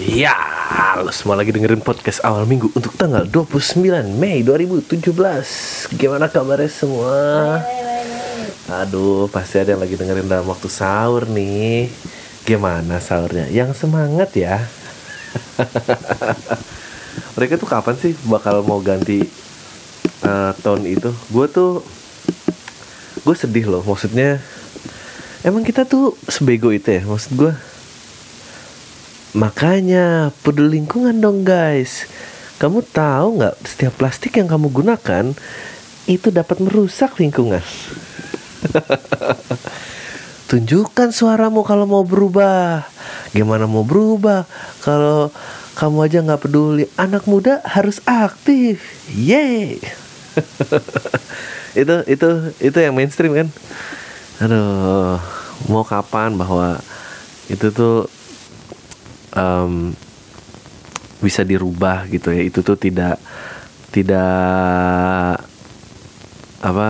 Ya, lo semua lagi dengerin podcast awal minggu untuk tanggal 29 Mei 2017 Gimana kabarnya semua? Aduh, pasti ada yang lagi dengerin dalam waktu sahur nih Gimana sahurnya? Yang semangat ya Mereka tuh kapan sih bakal mau ganti uh, tone itu? Gue tuh Gue sedih loh, maksudnya Emang kita tuh sebego itu ya? Maksud gue Makanya peduli lingkungan dong guys. Kamu tahu nggak setiap plastik yang kamu gunakan itu dapat merusak lingkungan. Tunjukkan suaramu kalau mau berubah. Gimana mau berubah kalau kamu aja nggak peduli? Anak muda harus aktif. Yeay. itu itu itu yang mainstream kan. Aduh, mau kapan bahwa itu tuh um, bisa dirubah gitu ya. Itu tuh tidak tidak apa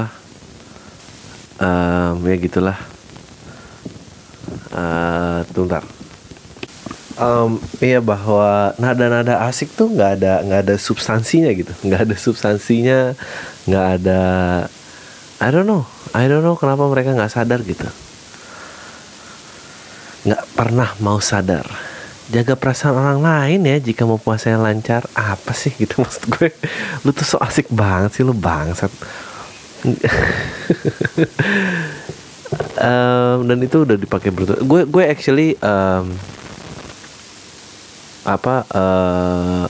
um, ya gitulah. Uh, tungtar um, iya bahwa nada-nada asik tuh nggak ada nggak ada substansinya gitu. Nggak ada substansinya nggak ada I don't know. I don't know kenapa mereka nggak sadar gitu. Nggak pernah mau sadar jaga perasaan orang lain ya jika mau puasa yang lancar apa sih gitu maksud gue? Lu tuh so asik banget sih lu bangsat. Um, dan itu udah dipakai bertuh gue gue actually um, apa uh,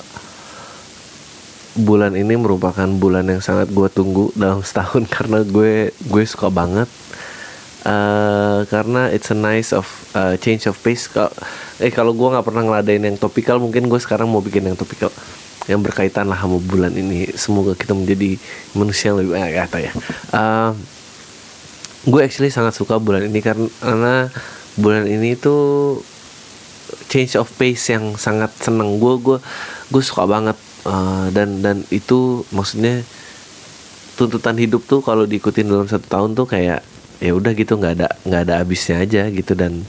bulan ini merupakan bulan yang sangat gue tunggu dalam setahun karena gue gue suka banget. Uh, karena it's a nice of uh, change of pace. Kalau eh kalau gue nggak pernah ngeladain yang topikal mungkin gue sekarang mau bikin yang topikal yang berkaitan lah sama bulan ini. Semoga kita menjadi manusia yang lebih baik kata ya. Uh, gue actually sangat suka bulan ini karena bulan ini tuh change of pace yang sangat seneng. Gue gue gue suka banget uh, dan dan itu maksudnya tuntutan hidup tuh kalau diikutin dalam satu tahun tuh kayak ya udah gitu nggak ada nggak ada habisnya aja gitu. Dan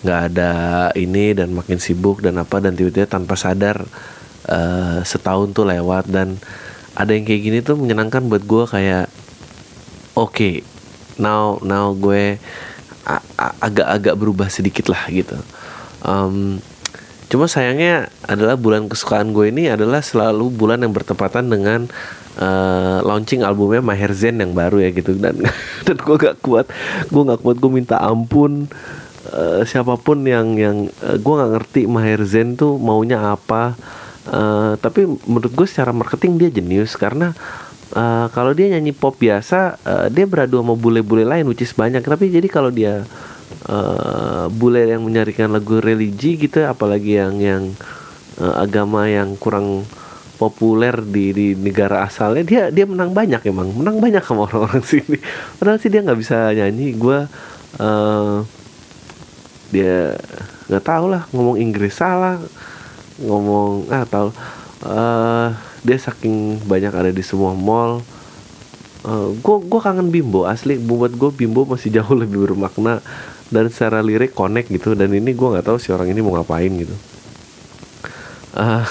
nggak ada ini dan makin sibuk dan apa dan tiba-tiba tanpa sadar uh, setahun tuh lewat dan ada yang kayak gini tuh menyenangkan buat gue kayak oke okay, now now gue agak-agak berubah sedikit lah gitu. Um, cuma sayangnya adalah bulan kesukaan gue ini adalah selalu bulan yang bertepatan dengan uh, launching albumnya Maher Zain yang baru ya gitu. Dan dan gue gak kuat gue gak kuat gue minta ampun uh, siapa pun yang yang uh, gue gak ngerti Maher Zain tuh maunya apa. Uh, tapi menurut gue secara marketing dia jenius karena uh, kalau dia nyanyi pop biasa uh, dia beradu sama bule-bule lain which is banyak. Tapi jadi kalau dia uh, bule yang menyarikan lagu religi gitu apalagi yang yang uh, agama yang kurang populer di, di negara asalnya dia dia menang banyak emang. Menang banyak sama orang-orang sini. Padahal sih dia nggak bisa nyanyi. Gue uh, dia nggak tahu lah ngomong Inggris salah ngomong ah tahu. Uh, dia saking banyak ada di semua mall. Gue uh, gue kangen bimbo asli buat gue bimbo masih jauh lebih bermakna dan secara lirik connect gitu. Dan ini gue nggak tahu si orang ini mau ngapain gitu. Uh,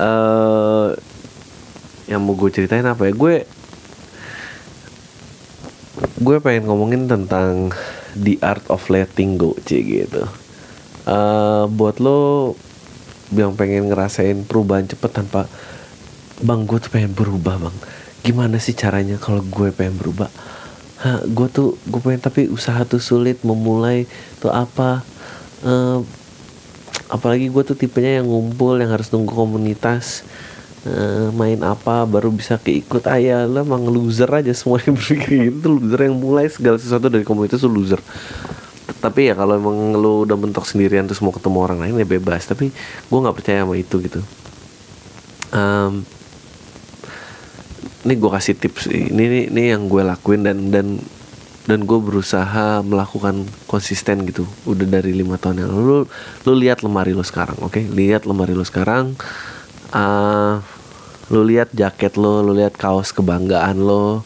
uh, yang mau gue ceritain apa ya? Gue gue pengen ngomongin tentang the art of letting go cie gitu. Uh, buat lo yang pengen ngerasain perubahan cepet tanpa bang gue tuh pengen berubah bang. Gimana sih caranya kalau gue pengen berubah? Hah, gue tuh gue pengen tapi usaha tuh sulit memulai tuh apa? Uh, apalagi gue tuh tipenya yang ngumpul yang harus nunggu komunitas uh, main apa baru bisa keikut. Ayah lah emang loser aja semuanya berpikir gitu. Loser yang mulai segala sesuatu dari komunitas tuh loser. Tapi ya kalau emang lo udah mentok sendirian terus mau ketemu orang lain ya bebas. Tapi gue nggak percaya sama itu gitu. Um, ini gue kasih tips. Ini ini, ini yang gue lakuin dan dan dan gue berusaha melakukan konsisten gitu. Udah dari lima tahun yang lalu lu lihat lemari lo sekarang oke? Okay? lihat lemari lo sekarang. Uh, lu lihat jaket lo lu lihat kaos kebanggaan lo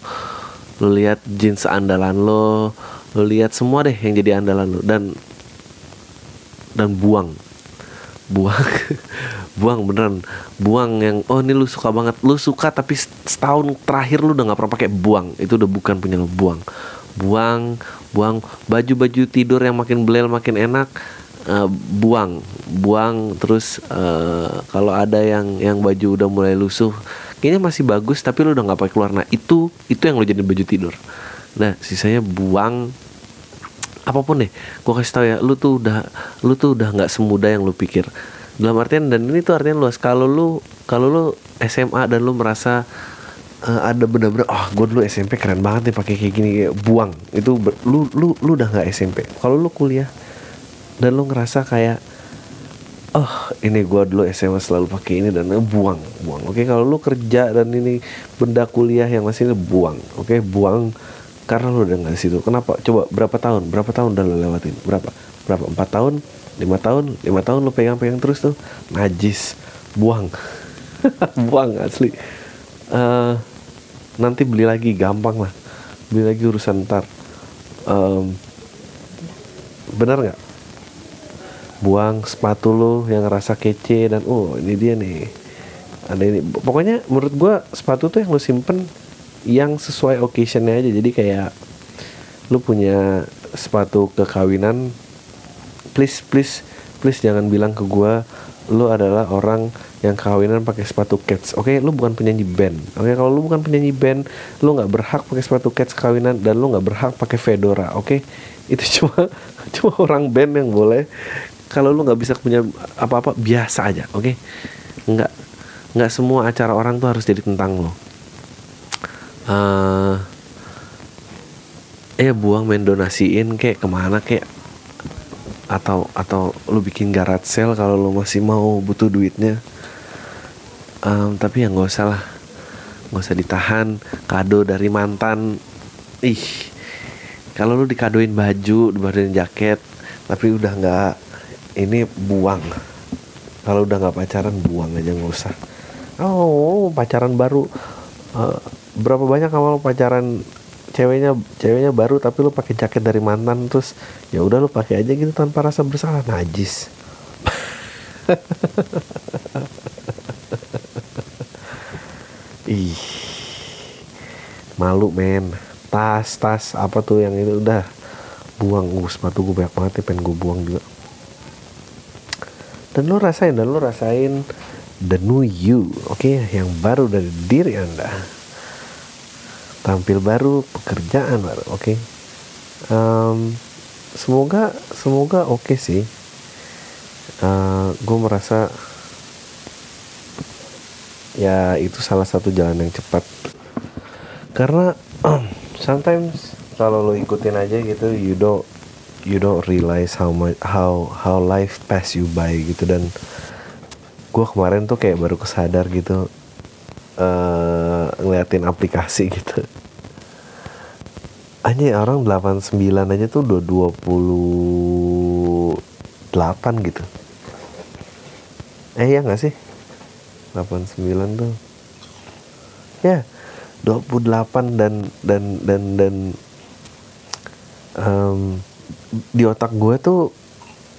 lu lihat jeans andalan lo lu lihat semua deh yang jadi andalan lo. Dan dan buang. Buang. Buang beneran. Buang yang oh ini lu suka banget. Lu suka tapi setahun terakhir lu udah nggak pernah pakai buang. Itu udah bukan punya lu buang. Buang buang. Baju baju tidur yang makin belel makin enak uh, buang buang terus uh, kalau ada yang yang baju udah mulai lusuh kayaknya masih bagus tapi lu udah nggak pakai keluar itu itu yang lu jadi baju tidur. Nah sisanya buang apa pun deh. Gue kasih tau ya lu tuh udah lu tuh udah nggak semudah yang lu pikir. Dalam artian dan ini tuh artinya luas. Kalau lu kalau lu SMA dan lu merasa uh, ada bener-bener oh gue dulu SMP keren banget nih pakai kayak gini buang. Itu lu lu lu udah nggak SMP kalau lu kuliah dan lu ngerasa kayak oh ini gue dulu SMA selalu pakai ini dan buang buang. Oke kalau lu kerja dan ini benda kuliah yang masih ini buang. Oke buang karena lo udah nggak situ. Kenapa? Coba berapa tahun? Berapa tahun udah lo lewatin? Berapa? Berapa? Empat tahun? Lima tahun? Lima tahun lo pegang-pegang terus tuh? Najis. Buang. Buang asli. Uh, nanti beli lagi gampang lah. Beli lagi urusan ntar. Um, benar nggak buang sepatu lo yang rasa kece dan oh ini dia nih ada ini pokoknya menurut gua sepatu tuh yang lo simpen yang sesuai occasionnya aja jadi kayak lu punya sepatu kekawinan please please please jangan bilang ke gua lu adalah orang yang kawinan pakai sepatu cats oke okay? lu bukan penyanyi band oke okay? kalau lu bukan penyanyi band lu nggak berhak pakai sepatu cats kawinan dan lu nggak berhak pakai fedora oke okay? itu cuma cuma orang band yang boleh kalau lu nggak bisa punya apa-apa biasa aja oke? Okay? nggak nggak semua acara orang tuh harus jadi tentang lo. Uh, ya buang main donasiin kayak ke mana kayak atau atau lu bikin garage sale kalau lu masih mau butuh duitnya? Um, tapi ya nggak usah lah. Nggak usah ditahan. Kado dari mantan. Ih kalau lu dikadoin baju dibeliin jaket tapi udah nggak ini buang. Kalau udah nggak pacaran buang aja nggak usah. Oh pacaran baru. Uh, berapa banyak kamu pacaran ceweknya ceweknya baru tapi lu pakai jaket dari mantan terus ya udah lu pakai aja gitu tanpa rasa bersalah. Najis. Ih malu men. Tas tas apa tuh yang itu udah. Buang. Uh sepatu gue banyak banget nih pengen gue buang juga dan lo rasain dan lo rasain the new you oke okay? yang baru dari diri anda tampil baru pekerjaan baru oke okay? um, semoga semoga oke okay sih uh, eh, gue merasa ya itu salah satu jalan yang cepat karena sometimes kalau lo ikutin aja gitu you don't you don't realize how much how how life pass you by gitu. Dan gue kemarin tuh kayak baru kesadar gitu uh, ngeliatin aplikasi gitu. Aja orang 89 aja tuh udah 28 gitu. Eh ya gak sih? 89 tuh. Ya 28 dan dan dan dan um, di otak gue tuh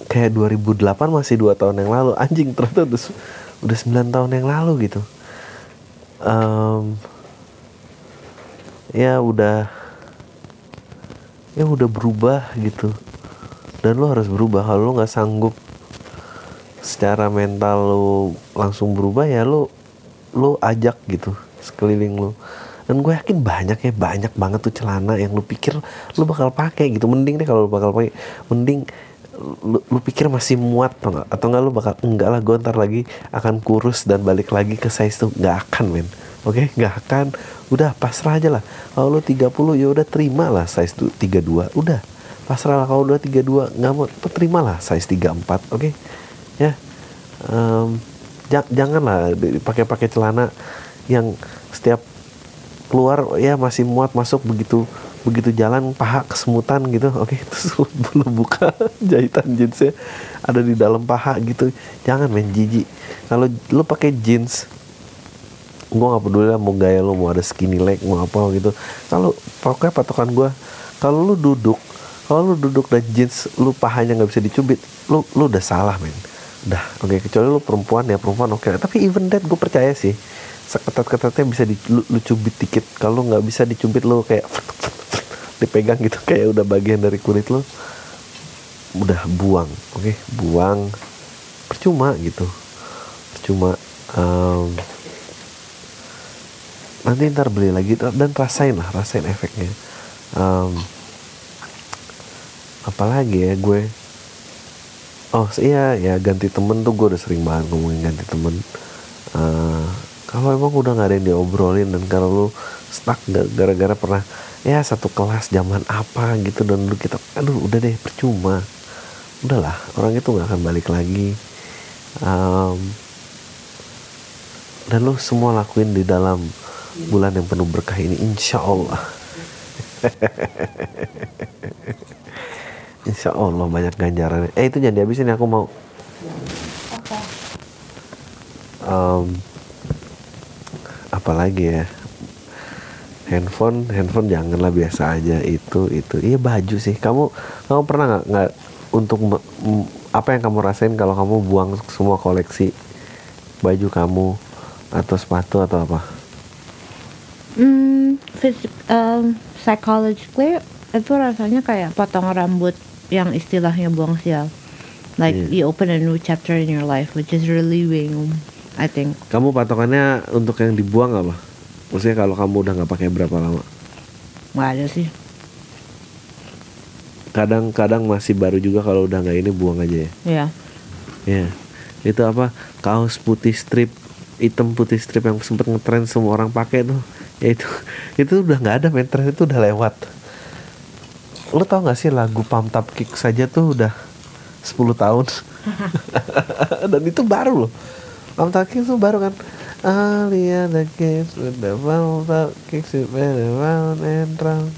kayak 2008 masih dua tahun yang lalu. Anjing ternyata udah udah 9 tahun yang lalu gitu. Um, ya udah ya udah berubah gitu. Dan lo harus berubah. Kalau lo nggak sanggup secara mental lo langsung berubah ya lo lo ajak gitu sekeliling lo dan gue yakin banyak ya banyak banget tuh celana yang lo pikir lo bakal pakai gitu. Mending deh kalau lo bakal pakai mending lu, lu pikir masih muat atau enggak atau enggak lu bakal enggak lah gue ntar lagi akan kurus dan balik lagi ke size tuh. Nggak akan men. Oke? Okay? nggak akan. Udah pasrah aja lah. Kalau lu 30 ya udah terima lah size tuh 32 udah. Pasrah lah kalau udah 32 nggak mau terima lah size 34 oke? Okay? ya. Um, jangan lah pakai pakai celana yang setiap keluar ya masih muat masuk begitu begitu jalan paha kesemutan gitu. Oke okay, terus belum buka jahitan jeansnya ada di dalam paha gitu. Jangan main jijik. Kalau lu pakai jeans gua nggak peduli lah mau gaya lu mau ada skinny leg mau apa gitu. Kalau pokoknya patokan gua kalau lu duduk kalau lu duduk dan jeans lu pahanya nggak bisa dicubit lu lu udah salah men. Udah oke okay, kecuali lu perempuan ya perempuan oke. Okay. tapi even that gue percaya sih seketat-ketatnya bisa di, lu, lu cubit dikit. Kalau nggak bisa dicubit lu kayak dipegang gitu. Kayak udah bagian dari kulit lu. Udah buang oke? Okay? buang. Percuma gitu. Percuma um, nanti ntar beli lagi. Dan rasain lah rasain efeknya. Um, apalagi ya gue? Oh iya ya ganti temen tuh gue udah sering banget ngomongin ganti temen. Uh, kalau emang udah nggak ada yang diobrolin dan kalau lu stuck gara-gara pernah ya satu kelas zaman apa gitu dan dulu kita aduh udah deh percuma. Udahlah orang itu nggak akan balik lagi. Um, dan lu semua lakuin di dalam bulan yang penuh berkah ini insya Allah. Insya Allah banyak ganjaran eh itu jangan dihabisin ya aku mau. Um, apalagi ya? Handphone handphone janganlah biasa aja. Itu itu. Iya baju sih. Kamu kamu pernah nggak nggak untuk apa yang kamu rasain kalau kamu buang semua koleksi baju kamu atau sepatu atau apa? Hmm, um, psychologically itu rasanya kayak potong rambut yang istilahnya buang sial. Like yeah. you open a new chapter in your life, which is relieving, I think. Kamu patokannya untuk yang dibuang apa? Maksudnya kalau kamu udah nggak pakai berapa lama? Gak ada sih. Kadang-kadang masih baru juga kalau udah nggak ini buang aja ya. Iya. Yeah. Iya. Yeah. Itu apa? Kaos putih strip, hitam putih strip yang sempet ngetren semua orang pakai tuh ya itu itu udah nggak ada mentres itu udah lewat lo tau gak sih lagu Pump Up Kick saja tuh udah 10 tahun dan itu baru loh Up Kick tuh baru kan Alia the kids with the pump up kicks it round and round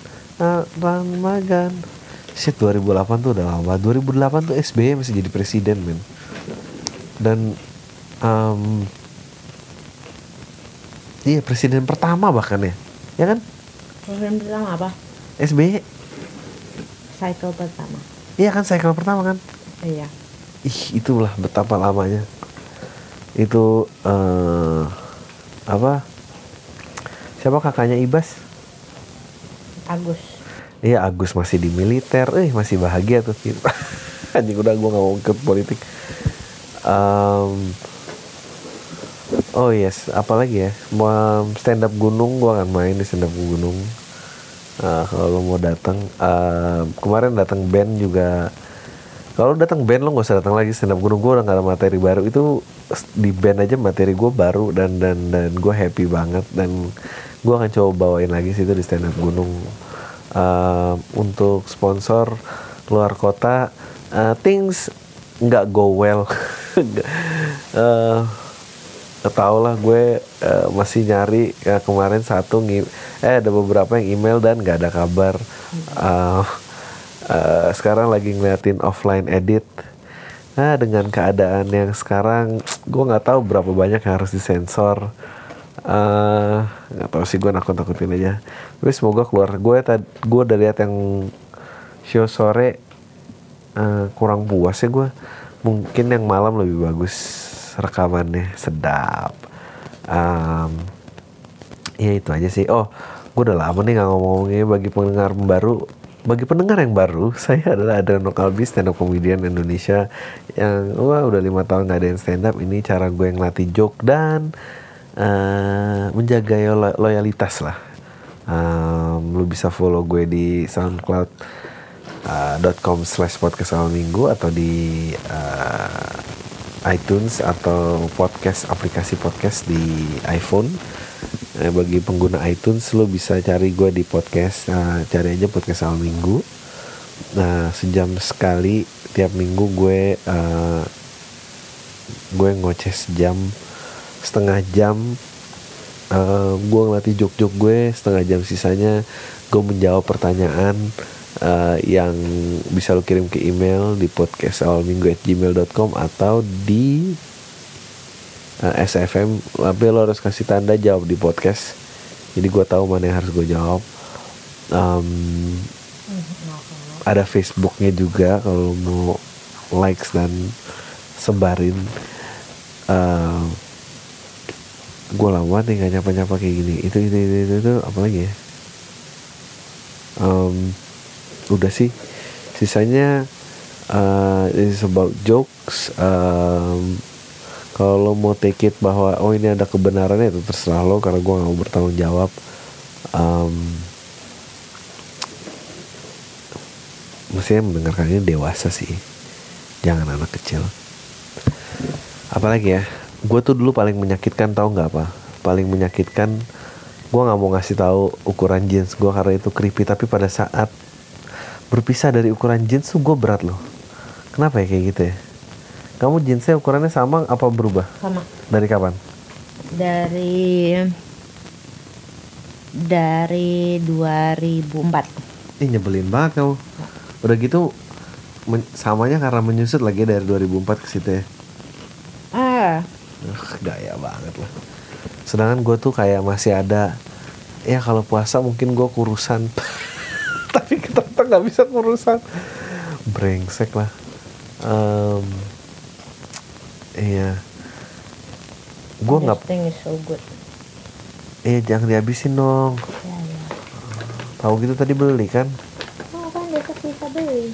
round magan Shit 2008 tuh udah lama 2008 tuh SBY masih jadi presiden men dan um, Iya presiden pertama bahkan ya, ya kan? Presiden pertama apa? SBY. Cycle pertama. Iya kan cycle pertama kan? Iya. Ih itulah betapa lamanya. Itu uh, apa? Siapa kakaknya Ibas? Agus. Iya Agus masih di militer, eh masih bahagia tuh. Anjing udah gue gak mau ke politik. Um, Oh yes, apalagi ya? Mau stand up gunung, gua akan main di stand up gunung. Uh, kalau lo mau datang, uh, kemarin datang band juga. Kalau datang band lo nggak usah datang lagi stand up gunung. Gue udah gak ada materi baru. Itu di band aja materi gue baru dan dan dan gue happy banget dan gue akan coba bawain lagi situ di stand up gunung. Uh, untuk sponsor luar kota, uh, things nggak go well. uh, tau lah gue uh, masih nyari ya kemarin satu eh ada beberapa yang email dan nggak ada kabar uh, uh, sekarang lagi ngeliatin offline edit nah dengan keadaan yang sekarang gue nggak tahu berapa banyak yang harus disensor. Nggak uh, tahu sih gue nakut nakutin aja. Tapi semoga keluar. Gue tadi gue udah lihat yang show sore uh, kurang puas ya gue mungkin yang malam lebih bagus rekamannya. Sedap. Um, ya itu aja sih. Oh gue udah lama nih nggak ngomongnya bagi pendengar baru bagi pendengar yang baru saya adalah Adriano Kalbi stand up comedian Indonesia yang wah udah lima tahun nggak ada yang stand up ini cara gue yang latih joke dan uh, menjaga lo loyalitas lah. Um, lu bisa follow gue di SoundCloud uh, .com slash podcast minggu atau di uh, iTunes atau podcast aplikasi podcast di iPhone eh, bagi pengguna iTunes lo bisa cari gue di podcast. Nah, cari aja podcast awal minggu. Nah sejam sekali tiap minggu gue uh, gue ngoceh sejam setengah jam. Uh, gue ngelatih jok-jok gue setengah jam sisanya gue menjawab pertanyaan uh, yang bisa lo kirim ke email di podcast awal minggu at gmail.com atau di uh, eh, SFM tapi lo harus kasih tanda jawab di podcast. Jadi gue tahu mana yang harus gue jawab. Um, ada Facebooknya juga kalau mau likes dan sebarin. Uh, gue lama nih gak nyapa nyapa kayak gini. Itu itu itu itu, itu apa lagi ya? Um, udah sih. Sisanya uh, is about jokes um, kalau lo mau take it bahwa oh ini ada kebenarannya itu terserah lo karena gue gak mau bertanggung jawab. Um, mendengarkan ini dewasa sih. Jangan anak kecil. Apalagi ya gue tuh dulu paling menyakitkan tau nggak apa? Paling menyakitkan gue nggak mau ngasih tahu ukuran jeans gue karena itu creepy tapi pada saat berpisah dari ukuran jeans tuh gue berat loh. Kenapa ya kayak gitu ya kamu jeansnya ukurannya sama apa berubah? Sama. Dari kapan? Dari dari 2004 Ih nyebelin banget kamu. Udah gitu men- Samanya karena menyusut lagi dari 2004 ke situ ya? Ah. Ugh, Gaya banget lah. Sedangkan gue tuh kayak masih ada Ya kalau puasa mungkin gue kurusan. Tapi ternyata gak bisa kurusan. Brengsek lah. Em, Iya. Gue nggak thing is so good. Eh jangan dihabisin dong. Ya ya Tahu gitu tadi beli kan? Oh kan besok bisa beli.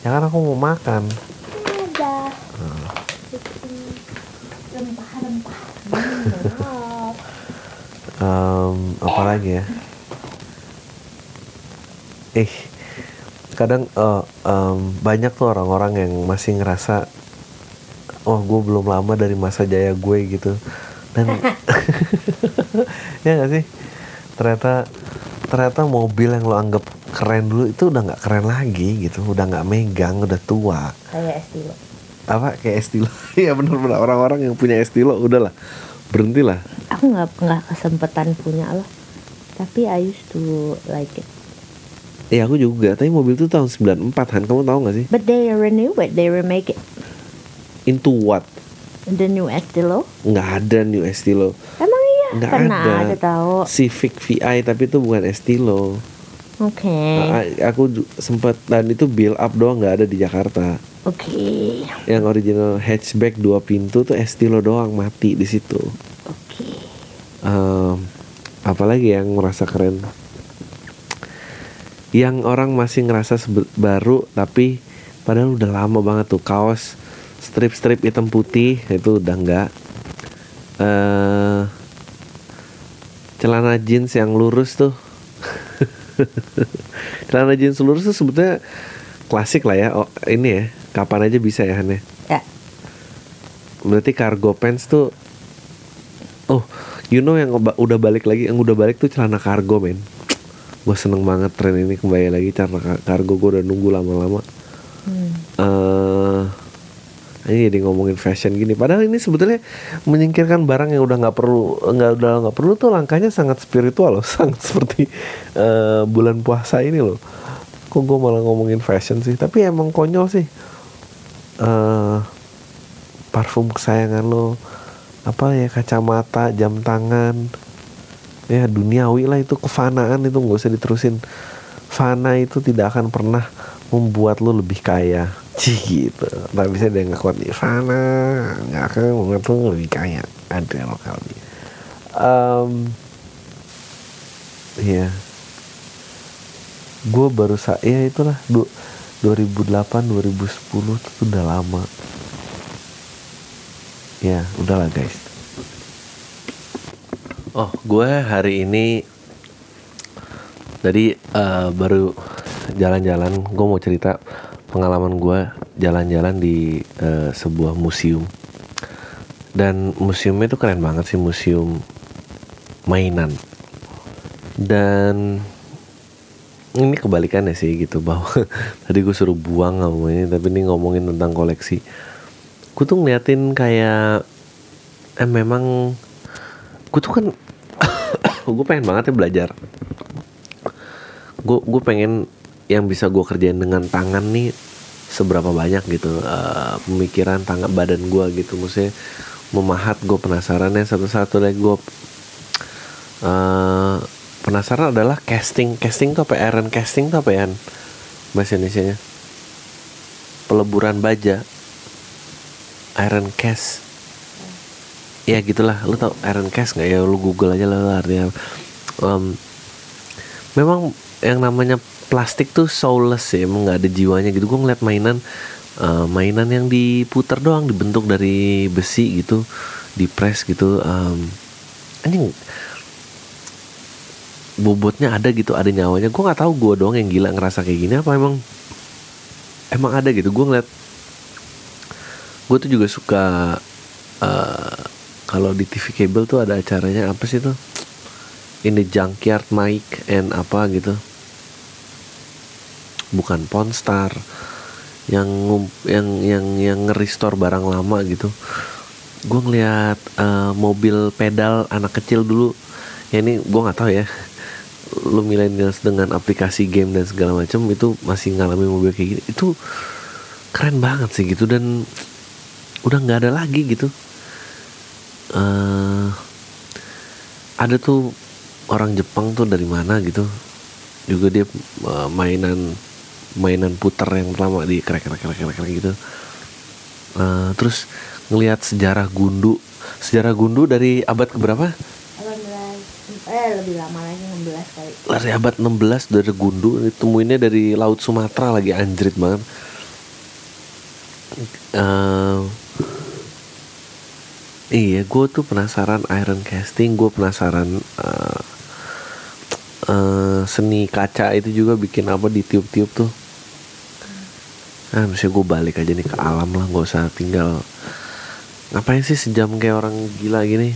Ya kan aku mau makan. Ada rempah-rempah. Maaf Em, apa lagi ya? Eh kadang eh, em, banyak tuh orang-orang yang masih ngerasa oh gue belum lama dari masa jaya gue gitu. Dan ya gak sih? Ternyata ternyata mobil yang lo anggap keren dulu itu udah nggak keren lagi gitu. Udah nggak megang udah tua. Kayak estilo apa? Kayak estilo ya bener-bener orang-orang yang punya estilo udahlah berhentilah aku nggak nggak kesempatan punya loh tapi I used to like it. Iya aku juga, tapi mobil itu tahun 94 Han, kamu tahu gak sih? but they renew it. They remake it Into what? the new estilo Nggak ada new Estilo emang iya? Nggak pernah ada. ada tahu. Civic VI tapi itu bukan Estilo oke. Nah, Aku sempat, dan itu build up doang nggak ada di Jakarta. Oke. Yang original hatchback dua pintu tuh Estilo doang mati di situ. Oke. Em, Apalagi yang merasa keren? Yang orang masih ngerasa baru tapi padahal udah lama banget tuh kaos strip-strip hitam putih itu udah enggak eh celana jeans yang lurus tuh. Celana jeans lurus tuh sebetulnya klasik lah ya. Oh, ini ya kapan aja bisa ya Han ya? Ya. Berarti cargo pants tuh oh you know yang udah balik lagi yang udah balik tuh celana cargo men. Gue seneng banget tren ini kembali lagi celana cargo gue udah nunggu lama-lama. Hmm. eh ini jadi ngomongin fashion gini. Padahal ini sebetulnya menyingkirkan barang yang udah nggak perlu nggak udah nggak perlu tuh langkahnya sangat spiritual loh. Sangat seperti eh, bulan puasa ini loh. Kok gue malah ngomongin fashion sih? Tapi emang konyol sih. Eh parfum kesayangan lo. Apa ya kacamata jam tangan. Ya duniawi lah itu. Kefanaan itu nggak usah diterusin. Fana itu tidak akan pernah membuat lo lebih kaya Cih gitu. Bisa dia nggak kuat nih Fana nggak akan lo lebih kaya. Ada lokal nih Em, Iya. Gue baru sa Ya itulah. Du 2008 2010 itu udah lama. Ya udahlah guys. Oh gue hari ini Tadi eh, baru jalan-jalan. Gue mau cerita pengalaman gue jalan-jalan di eh, sebuah museum. Dan museumnya itu keren banget sih Museum mainan. Dan ini kebalikannya sih gitu bahwa tadi gue suruh buang ngomongin tapi ini ngomongin tentang koleksi. Gue tuh ngeliatin kayak eh memang gue tuh kan gue pengen banget ya belajar. Gue gue pengen yang bisa gue kerjain dengan tangan nih seberapa banyak gitu eh, pemikiran tangan badan gue gitu. Maksudnya memahat gue penasarannya satu-satu lagi gue eh, penasaran adalah casting. Casting tuh apa ya? Aaron casting tuh apa ya bahasa Indonesia nya peleburan baja. Iron cast ya gitulah. Lu tau iron cast nggak ya? Lu google aja lah artinya. Um, memang yang namanya plastik tuh soulless ya emang nggak ada jiwanya gitu. Gue ngeliat mainan uh, mainan yang diputar doang dibentuk dari besi gitu di press gitu um, anjing bobotnya ada gitu ada nyawanya. Gue nggak tahu gue doang yang gila ngerasa kayak gini apa emang emang ada gitu. Gue ngeliat gue tuh juga suka uh, kalau di TV cable tuh ada acaranya apa sih tuh? In the junkyard Mike and apa gitu bukan Ponstar yang yang yang yang ngerestore barang lama gitu. Gue ngeliat uh, mobil pedal anak kecil dulu. Ya ini gue nggak tahu ya. Lu millennials dengan aplikasi game dan segala macam itu masih ngalamin mobil kayak gini. Itu keren banget sih gitu dan udah nggak ada lagi gitu. Uh, ada tuh orang Jepang tuh dari mana gitu. Juga dia uh, mainan mainan puter yang lama di krek krek krek krek, gitu. Uh, terus ngelihat sejarah gundu. Sejarah gundu dari abad keberapa? 18 eh lebih lama lagi 16 kali. Dari abad 16 dari gundu ditemuinnya dari laut Sumatera lagi anjrit banget. Uh, Iya, gue tuh penasaran iron casting, gue penasaran uh, uh, seni kaca itu juga bikin apa di tiup-tiup tuh. Ah, misalnya gue balik aja nih ke alam lah, gak usah tinggal ngapain sih sejam kayak orang gila gini.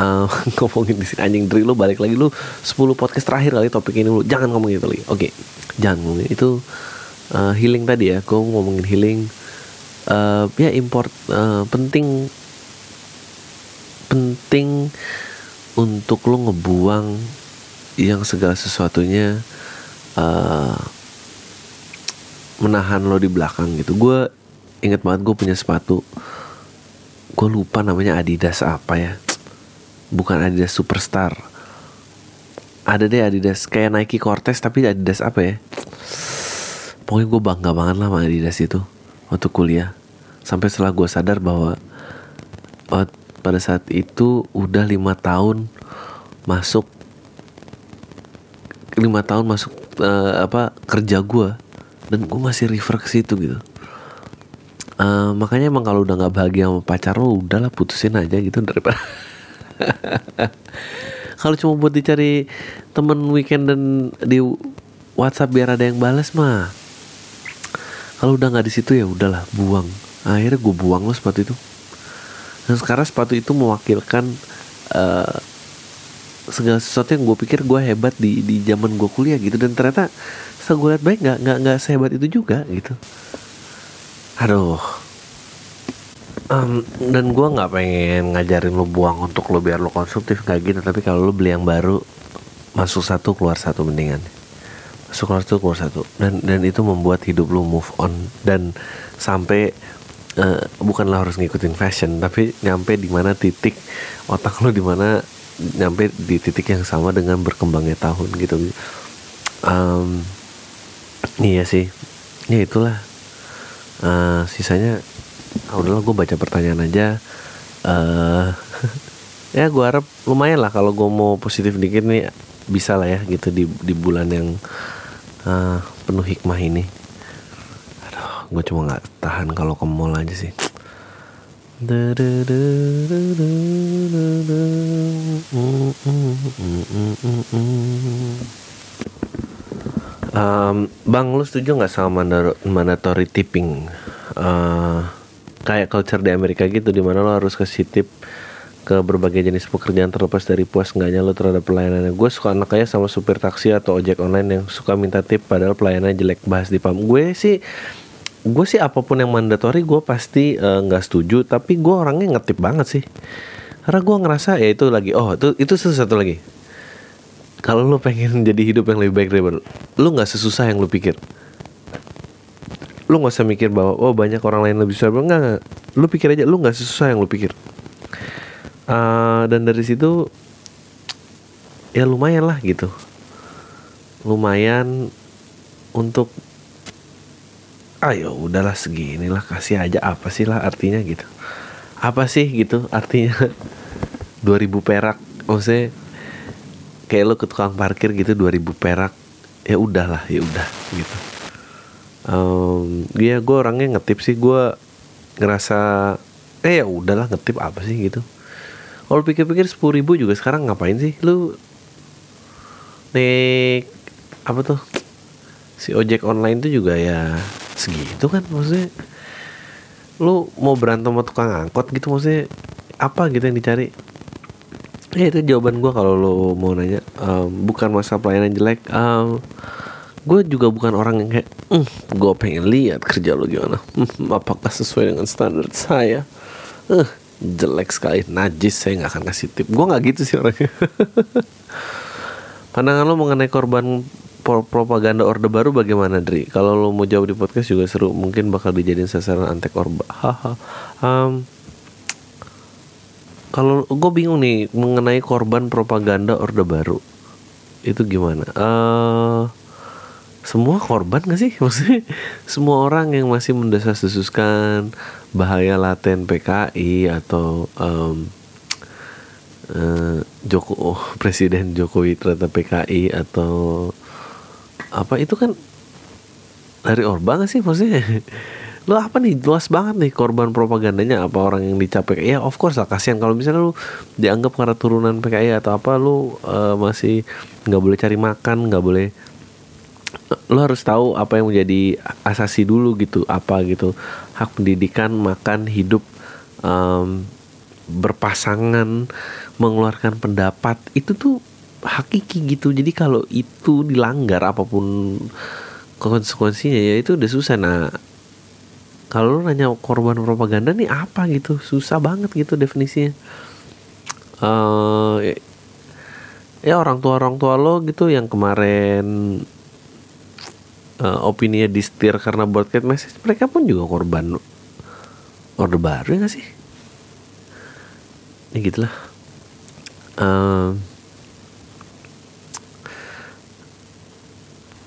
Uh, ngomongin di sini anjing dari lu balik lagi lu 10 podcast terakhir kali topik ini lu jangan ngomongin itu lagi. Oke, okay, jangan ngomongin itu uh, healing tadi ya. Gue ngomongin healing. Uh, ya import uh, penting penting untuk lo ngebuang yang segala sesuatunya uh, menahan lo di belakang gitu. Gue inget banget gue punya sepatu. Gue lupa namanya Adidas apa ya. Bukan Adidas Superstar. Ada deh Adidas kayak Nike Cortez tapi Adidas apa ya. Pokoknya gue bangga banget lah sama Adidas itu waktu kuliah. Sampai setelah gue sadar bahwa pada saat itu udah lima tahun masuk lima tahun masuk uh, apa kerja gue dan gue masih refer ke situ gitu. Uh, makanya emang kalau udah nggak bahagia sama pacar lo udahlah putusin aja gitu daripada kalau cuma buat dicari temen weekend dan di WhatsApp biar ada yang balas mah kalau udah nggak di situ ya udahlah buang. Akhirnya gue buang lo sepatu itu. Dan sekarang sepatu itu mewakilkan uh, segala sesuatu yang gue pikir gue hebat di di zaman gue kuliah gitu. Dan ternyata setelah gue lihat baik nggak nggak nggak sehebat itu juga gitu. Aduh. Um, dan gue nggak pengen ngajarin lo buang untuk lo biar lo konsumtif kayak gitu. Tapi kalau lo beli yang baru masuk satu keluar satu mendingan. Masuk keluar satu keluar satu. Dan dan itu membuat hidup lo move on. Dan sampai uh, bukanlah harus ngikutin fashion tapi nyampe di mana titik otak lo di mana nyampe di titik yang sama dengan berkembangnya tahun gitu. Um, iya sih. Ya itulah. Uh, sisanya ah, udahlah gue baca pertanyaan aja. Uh, ya gue harap lumayan lah kalau gue mau positif dikit nih bisa lah ya gitu di di bulan yang uh, penuh hikmah ini. Gue cuma nggak tahan kalau ke mall aja sih um, bang lu setuju nggak sama mandatory tipping? Uh, kayak culture di Amerika gitu di mana lo harus kasih tip ke berbagai jenis pekerjaan terlepas dari puas enggaknya lo terhadap pelayanannya. Gue suka anak kayak sama supir taksi atau ojek online yang suka minta tip padahal pelayanannya jelek bahas di pam. Gue sih gue sih apa pun yang mandatory gue pasti eh, nggak uh, setuju. Tapi gue orangnya ngetip banget sih. Karena gue ngerasa ya itu lagi oh itu itu satu lagi. Kalau lo pengen jadi hidup yang lebih baik dari lo nggak sesusah yang lo pikir. Lo nggak usah mikir bahwa oh banyak orang lain lebih susah. Enggak, enggak. lo pikir aja lo nggak sesusah yang lo pikir. Uh, dan dari situ ya lumayan lah gitu. Lumayan untuk ayo udahlah segini lah kasih aja apa sih lah artinya gitu. Apa sih gitu artinya? 2000 perak maksudnya kayak lo ke tukang parkir gitu 2000 perak ya udahlah ya udah gitu. Um, ya gue orangnya ngetip sih gue ngerasa eh ya udahlah ngetip apa sih gitu. Kalau pikir-pikir sepuluh ribu juga sekarang ngapain sih? Lu nek apa tuh si ojek online tuh juga ya segitu kan maksudnya. Lu mau berantem sama tukang angkot gitu maksudnya apa gitu yang dicari? Ya itu jawaban gue kalau lo mau nanya. Um, bukan masalah pelayanan jelek. Um, gue juga bukan orang yang kayak mm, gue pengen lihat kerja lo gimana. Mm, apakah sesuai dengan standar saya? Uh, jelek sekali. Najis saya nggak akan kasih tip. Gue nggak gitu sih orangnya. Pandangan lo mengenai korban propaganda orde baru bagaimana Dri? Kalau lo mau jawab di podcast juga seru, mungkin bakal dijadiin sasaran antek orba. Haha. Um, kalau gue bingung nih mengenai korban propaganda orde baru itu gimana? Uh, semua korban gak sih? Maksudnya semua orang yang masih mendesas-desuskan bahaya laten PKI atau um, Joko oh, Presiden Jokowi ternyata PKI atau apa itu kan dari Orba gak sih maksudnya? Lu apa nih? Luas banget nih korban propagandanya. Apa orang yang dicapai? Ya of course lah kasihan. Kalau misalnya lu dianggap karena turunan PKI atau apa lu uh, masih nggak boleh cari makan nggak boleh lo harus tahu apa yang menjadi asasi dulu gitu. Apa gitu? Hak pendidikan makan hidup um, berpasangan mengeluarkan pendapat. Itu tuh hakiki gitu. Jadi kalau itu dilanggar apa pun konsekuensinya ya itu udah susah. Nah kalau nanya korban propaganda nih apa gitu? Susah banget gitu definisinya. Uh, ya orang tua orang tua lo gitu yang kemarin uh, opininya distir karena broadcast message mereka pun juga korban orde baru ya gak sih? Ya gitulah. Uh,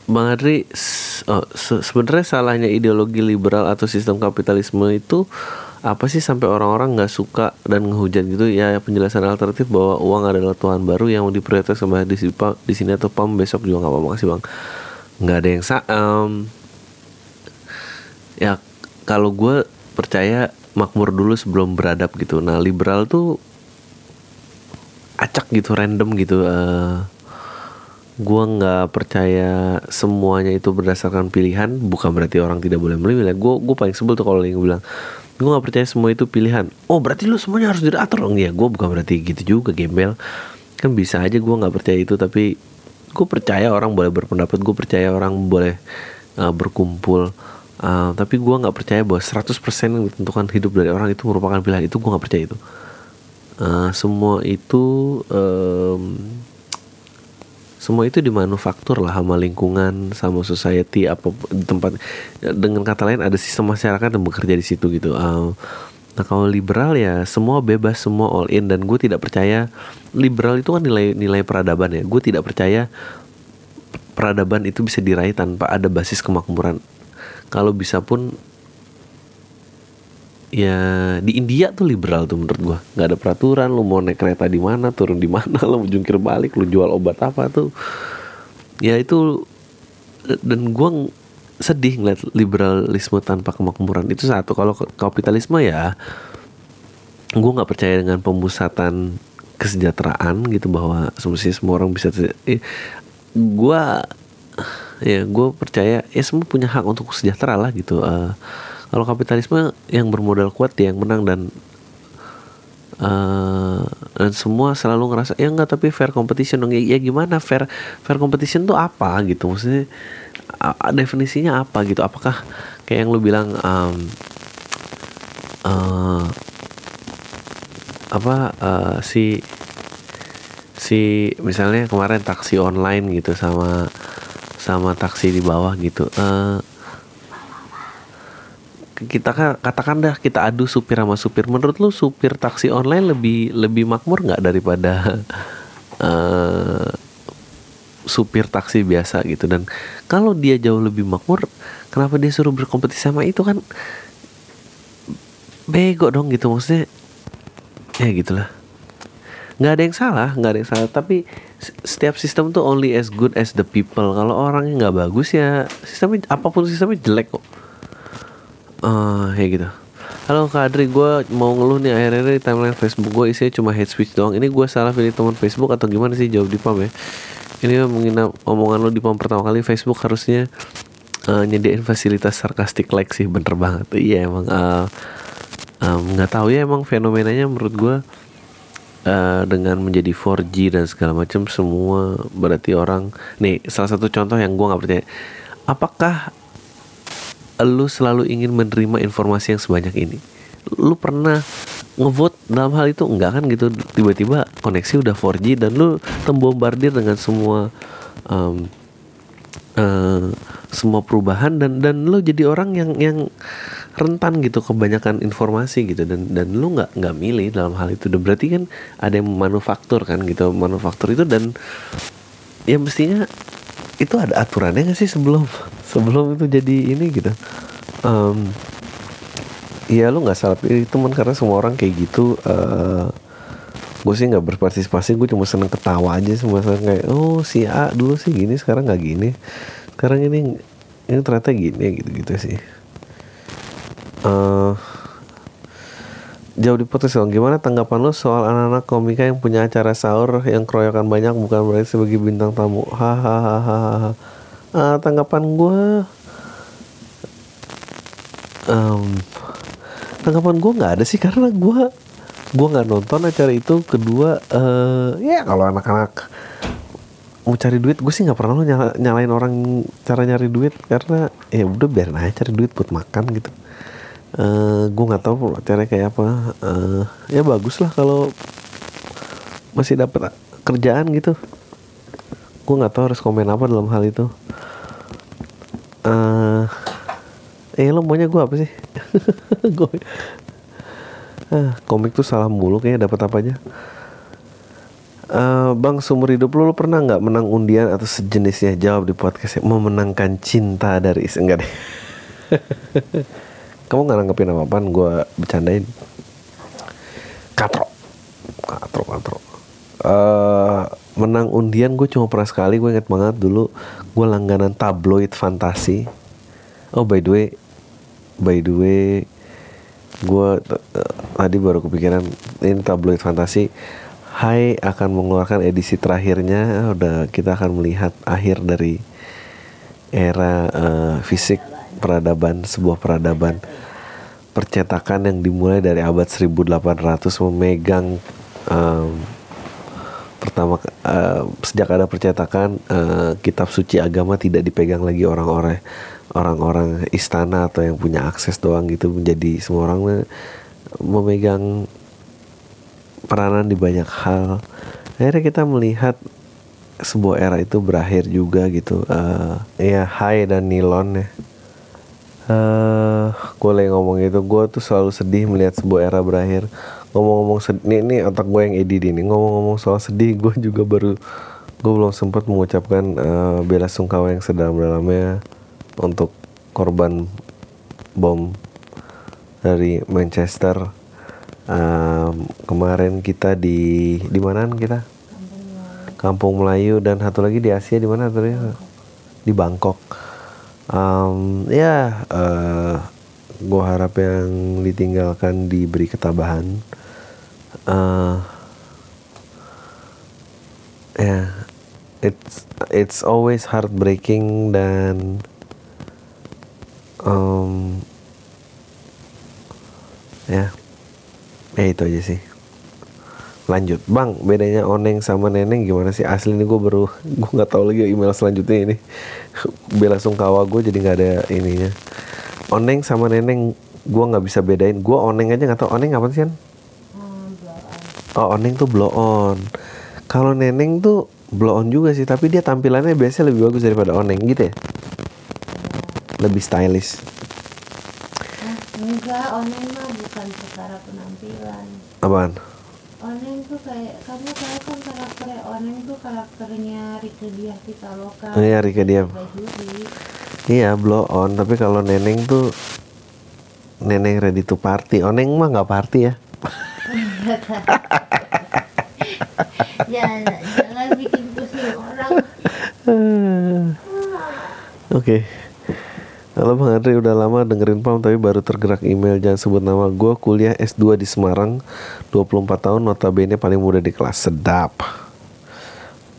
Bang Adri, oh, se sebenarnya salahnya ideologi liberal atau sistem kapitalisme itu apa sih sampai orang-orang nggak suka dan ngehujat gitu? Ya penjelasan alternatif bahwa uang adalah tuan baru yang diprioritaskan sama di, di sini atau pam besok juga nggak apa-apa makasih bang. Nggak ada yang sa um, ya kalau gue percaya makmur dulu sebelum beradab gitu. Nah liberal tuh acak gitu random gitu uh, gue nggak percaya semuanya itu berdasarkan pilihan. Bukan berarti orang tidak boleh memilih. Gue gue paling sebel tuh kalau yang bilang gue nggak percaya semua itu pilihan. Oh berarti lu semuanya harus diatur dong? Ya gue bukan berarti gitu juga gembel. Kan bisa aja gue nggak percaya itu tapi gue percaya orang boleh berpendapat gue percaya orang boleh uh, berkumpul. Uh, tapi gue nggak percaya bahwa 100% yang ditentukan hidup dari orang itu merupakan pilihan. Itu gue nggak percaya itu. Uh, semua itu um, semua itu dimanufaktur lah sama lingkungan sama society apa tempat dengan kata lain ada sistem masyarakat yang bekerja di situ gitu. Uh, nah kalau liberal ya semua bebas semua all in dan gue tidak percaya liberal itu kan nilai nilai peradaban ya. Gue tidak percaya peradaban itu bisa diraih tanpa ada basis kemakmuran. Kalau bisa pun ya di India tuh liberal tuh menurut gua. Nggak ada peraturan lu mau naik kereta di mana turun di mana lu mau jungkir balik lu jual obat apa tuh. Ya itu dan gua sedih ngeliat liberalisme tanpa kemakmuran. Itu satu kalau kapitalisme ya gua nggak percaya dengan pemusatan kesejahteraan gitu bahwa semestinya semua orang bisa eh, gua ya gue percaya ya semua punya hak untuk sejahtera lah gitu uh, kalau kapitalisme yang bermodal kuat dia yang menang dan uh, dan semua selalu ngerasa ya enggak tapi fair competition dong. Ya, ya gimana? Fair fair competition tuh apa gitu? Maksudnya uh, definisinya apa gitu? Apakah kayak yang lu bilang um, uh, apa uh, si si misalnya kemarin taksi online gitu sama sama taksi di bawah gitu uh, kita katakan dah kita adu supir sama supir. Menurut lu supir taksi online lebih lebih makmur nggak daripada uh, supir taksi biasa gitu? Dan kalau dia jauh lebih makmur kenapa dia suruh berkompetisi sama itu kan bego dong gitu maksudnya. Ya gitulah. Nggak ada yang salah nggak ada yang salah. Tapi setiap sistem tuh only as good as the people. Kalau orangnya nggak bagus ya sistemnya apa pun sistemnya jelek kok uh, ya gitu Halo Kak Adri, gue mau ngeluh nih akhir-akhir di timeline Facebook gue isinya cuma hate speech doang. Ini gue salah pilih teman Facebook atau gimana sih? Jawab di pam ya. Ini menginap omongan lo di pam pertama kali Facebook harusnya uh, nyediain fasilitas sarkastik like sih bener banget. Iya emang uh, nggak um, tahu ya emang fenomenanya menurut gue uh, dengan menjadi 4G dan segala macam semua berarti orang nih salah satu contoh yang gue nggak percaya apakah lu selalu ingin menerima informasi yang sebanyak ini. Lu pernah ngevote dalam hal itu? Enggak kan gitu? Tiba-tiba koneksi udah 4G dan lu tembombardir dengan semua um, uh, semua perubahan dan dan lu jadi orang yang yang rentan gitu kebanyakan informasi gitu dan dan lu nggak nggak milih dalam hal itu. Dan berarti kan ada yang manufaktur kan gitu manufaktur itu dan ya mestinya itu ada aturannya nggak sih sebelum sebelum itu jadi ini gitu. Um, ya lu nggak salah pilih teman karena semua orang kayak gitu uh, gue sih nggak berpartisipasi gue cuma seneng ketawa aja semua seneng kayak oh si A dulu sih gini sekarang nggak gini. Sekarang ini ini ternyata gini gitu gitu sih. Uh, jauh di podcast dong. Gimana tanggapan lo soal anak-anak komika yang punya acara sahur yang keroyokan banyak bukan berarti sebagai bintang tamu? Hahaha uh, tanggapan gue um, tanggapan gue nggak ada sih karena gue gue nggak nonton acara itu. Kedua uh, ya kalau anak-anak mau cari duit gue sih nggak pernah lo nyala, nyalain orang cara nyari duit. Karena ya udah biarin aja cari duit buat makan gitu. Uh, gue nggak tahu cara kayak apa. Uh, ya bagus lah kalau masih dapat kerjaan gitu gue nggak tahu harus komen apa dalam hal itu. Uh, eh lo maunya gue apa sih? Gue uh, komik tuh salah mulu kayaknya dapat apa aja Uh, bang seumur hidup lo, lo pernah nggak menang undian atau sejenisnya? Jawab di podcast memenangkan cinta dari enggak deh. Kamu nggak nanggepin apa apaan gue bercandain. Katro katro katro uh, menang undian gue cuma pernah sekali gue inget banget dulu gue langganan tabloid fantasi. Oh by the way by the way gue uh, tadi baru kepikiran ini tabloid fantasi. Hai akan mengeluarkan edisi terakhirnya udah kita akan melihat akhir dari era uh, fisik peradaban sebuah peradaban percetakan yang dimulai dari abad 1800 memegang um, pertama uh, sejak ada percetakan uh, kitab suci agama tidak dipegang lagi orang-orang orang-orang istana atau yang punya akses doang gitu menjadi semua orang memegang peranan di banyak hal. Akhirnya kita melihat sebuah era itu berakhir juga gitu. Uh, ya Hai dan Nilon ya. Uh, gue lagi ngomong itu gue tuh selalu sedih melihat sebuah era berakhir ngomong-ngomong sedih ini, otak gue yang edit ini. Ngomong-ngomong soal sedih gue juga baru gue belum sempat mengucapkan uh, bela sungkawa yang sedalam-dalamnya untuk korban bom dari Manchester. Um, kemarin kita di di mana kita? Kampung Melayu dan satu lagi di Asia di mana tadi di Bangkok. Um, ya uh, gue harap yang ditinggalkan diberi ketabahan. Uh, ya yeah, it's it's always heartbreaking dan um, ya yeah ya itu aja sih. Lanjut. Bang bedanya oneng sama neneng gimana sih? Asli ini gue baru gue nggak tahu lagi email selanjutnya ini. Bela sungkawa gue jadi nggak ada ininya oneng sama neneng gue nggak bisa bedain. Gue oneng aja nggak tahu. Oneng apa sih kan oh oneng tuh blow on. Kalau neneng tuh blow on juga sih tapi dia tampilannya biasanya lebih bagus daripada oneng gitu ya? Lebih stylish. Enggak oneng mah bukan secara penampilan. Apaan? Oneng tuh kayak kamu tahu kan karakternya oneng tuh karakternya Rike Diah Pitaloka. Oh iya Rike Diah Iya blow on. Tapi kalau neneng tuh neneng ready to party. Oneng mah nggak party ya. jangan jangan bikin pusing orang. Oke. Halo Bang Andre udah lama dengerin Pam tapi baru tergerak email. Jangan sebut nama. Gue kuliah S2 di Semarang 24 tahun notabene paling muda di kelas. Sedap.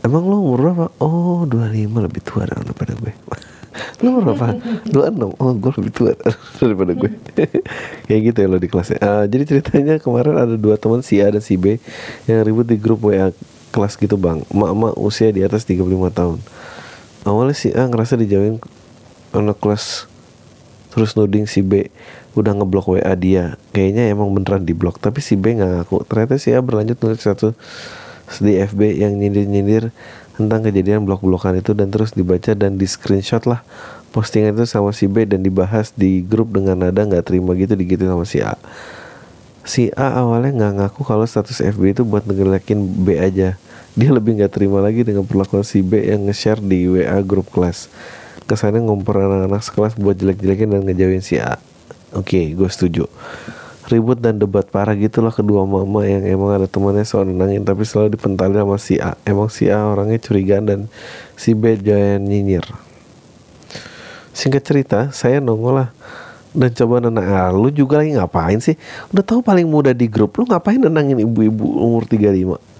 Emang lo umur berapa? Oh 25 lebih tua daripada gue Lo umur berapa? 26 Oh gue lebih tua daripada gue. Kayak gitu ya lo di kelasnya. Ah, Jadi ceritanya kemarin ada dua teman si A dan si B Yang ribut di grup WA kelas gitu bang. Emak-emak usia di atas 35 tahun. Awalnya si A ngerasa dijauhin anak kelas terus nuding si B udah ngeblok WA dia. Kayaknya emang beneran diblok tapi si B nggak ngaku. Ternyata si A berlanjut nulis satu di FB yang nyindir-nyindir tentang kejadian blok-blokan itu dan terus dibaca dan di screenshot lah. Postingan itu sama si B dan dibahas di grup dengan nada nggak terima gitu digituin sama si A. Si A awalnya nggak ngaku kalau status FB itu buat ngejelekin B aja. Dia lebih nggak terima lagi dengan perlakuan si B yang nge-share di WA grup kelas. Kesannya ngomper anak-anak sekelas buat jelek-jelekin dan ngejauhin si A. Oke gue setuju ribut dan debat parah gitulah kedua mama yang emang ada temannya soal nenangin tapi selalu dipentalin sama si A. Emang si A orangnya curigaan dan si B jayan nyinyir. Singkat cerita saya nongol lah dan coba nenang ah, lu juga lagi ngapain sih? Udah tahu paling muda di grup lu ngapain nenangin ibu-ibu umur 35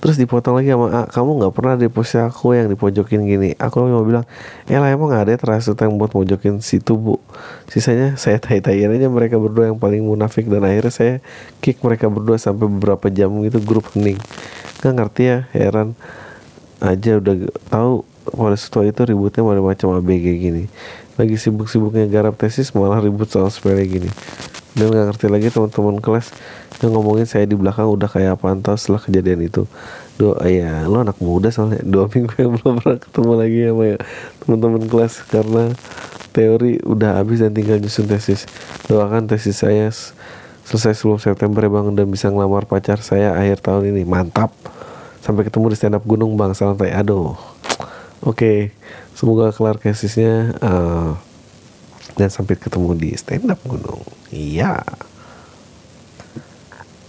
terus dipotong lagi sama kamu nggak pernah di posisi aku yang dipojokin gini. Aku mau bilang ya lah emang ada terasa yang buat mojokin situ bu? Sisanya saya tai-taian aja mereka berdua yang paling munafik dan akhirnya saya kick mereka berdua sampai beberapa jam gitu grup hening. Nggak ngerti ya heran. Aja udah tahu pada setelah itu ributnya macam macam ABG gini. Lagi sibuk-sibuknya garap tesis malah ribut soal sepele gini dan nggak ngerti lagi teman-teman kelas yang ngomongin saya di belakang udah kayak pantau setelah kejadian itu. Doa ya lo anak muda soalnya. Dua minggu yang belum pernah ketemu lagi sama ya. Teman-teman kelas karena teori udah habis dan tinggal nyusun tesis. Doakan tesis saya selesai sebelum September ya bang dan bisa ngelamar pacar saya akhir tahun ini. Mantap. Sampai ketemu di stand up gunung bang salam aduh oke semoga kelar tesisnya eh, dan sampai ketemu di stand up gunung. Iya.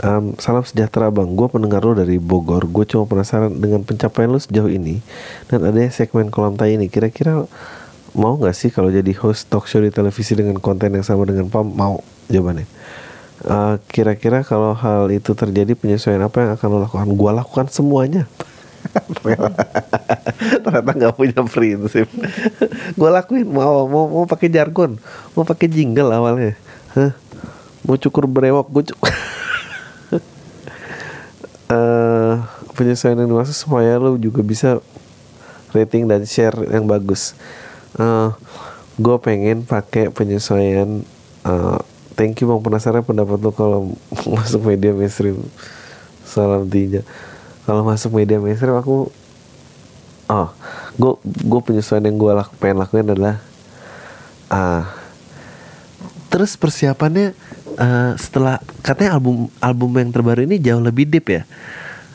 Em, salam sejahtera bang, gue pendengar lo dari Bogor. Gue cuma penasaran dengan pencapaian lo sejauh ini Dan adanya segmen kolam tai ini. Kira-kira mau gak sih kalau jadi host talk show di televisi dengan konten yang sama dengan Pam? Mau jawabannya. Eh, Kira-kira kalau hal itu terjadi penyesuaian apa yang akan lo lakukan? Gue lakukan semuanya ternyata nggak punya prinsip gue lakuin mau mau mau pakai jargon mau pakai jingle awalnya Hah? mau cukur berewok gue cuk eh penyesuaian yang dimaksud supaya lo juga bisa rating dan share yang bagus. eh gue pengen pakai penyesuaian. eh thank you bang penasaran pendapat lo kalau masuk media mainstream. Salam tinja. Kalau masuk media mainstream aku, oh, gue gue penyesuaian yang gue laku, pengen lakuin adalah, ah, terus persiapannya eh, setelah katanya album album yang terbaru ini jauh lebih deep ya.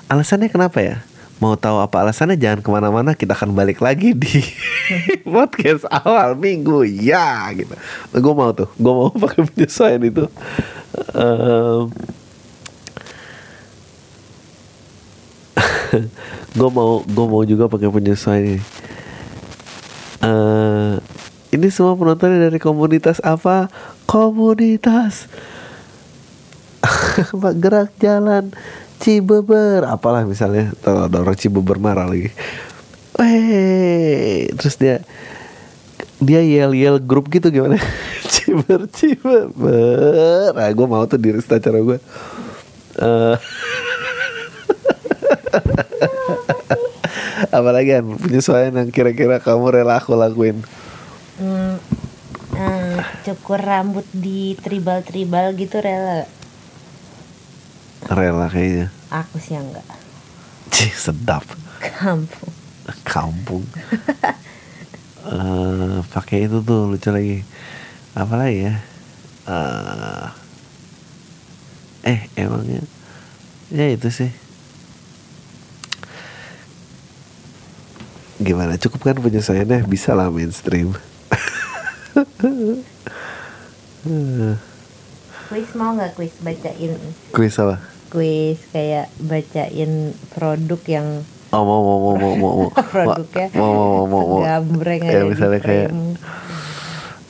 Alasannya kenapa ya? Mau tahu apa alasannya? Jangan ke mana-mana. Kita akan balik lagi di podcast awal minggu ya gitu. Gue mau tuh. Gue mau pakai penyesuaian itu. Em, gue mau gue mau juga pakai penyesuaian ini. Eh, ini semua penontonnya dari komunitas apa? Komunitas gerak jalan Cibeber. Apalah misalnya ada orang Cibeber marah lagi. Weh, terus dia dia yel yel grup gitu gimana? Ciber cibeber. Nah gue mau tuh diri cara gue Eh, apalagi kan penyesuaian yang kira-kira kamu rela aku lakuin? Hmm, eh, cukur rambut di tribal-tribal gitu rela. Rela kayaknya. Aku sih enggak. Cih, sedap. Kampung. Kampung. Eh pakai itu tuh lucu lagi. Apa lagi ya? Eh, eh emangnya? Ya itu sih gimana? Cukup kan penyesuaiannya bisa lah mainstream. Kuis mau nggak kuis bacain? Kuis apa? Kuis kayak bacain produk yang oh mau mau mau mau mau mau. Produknya mau mau mau mau, mau. segambreng ya misalnya kayak.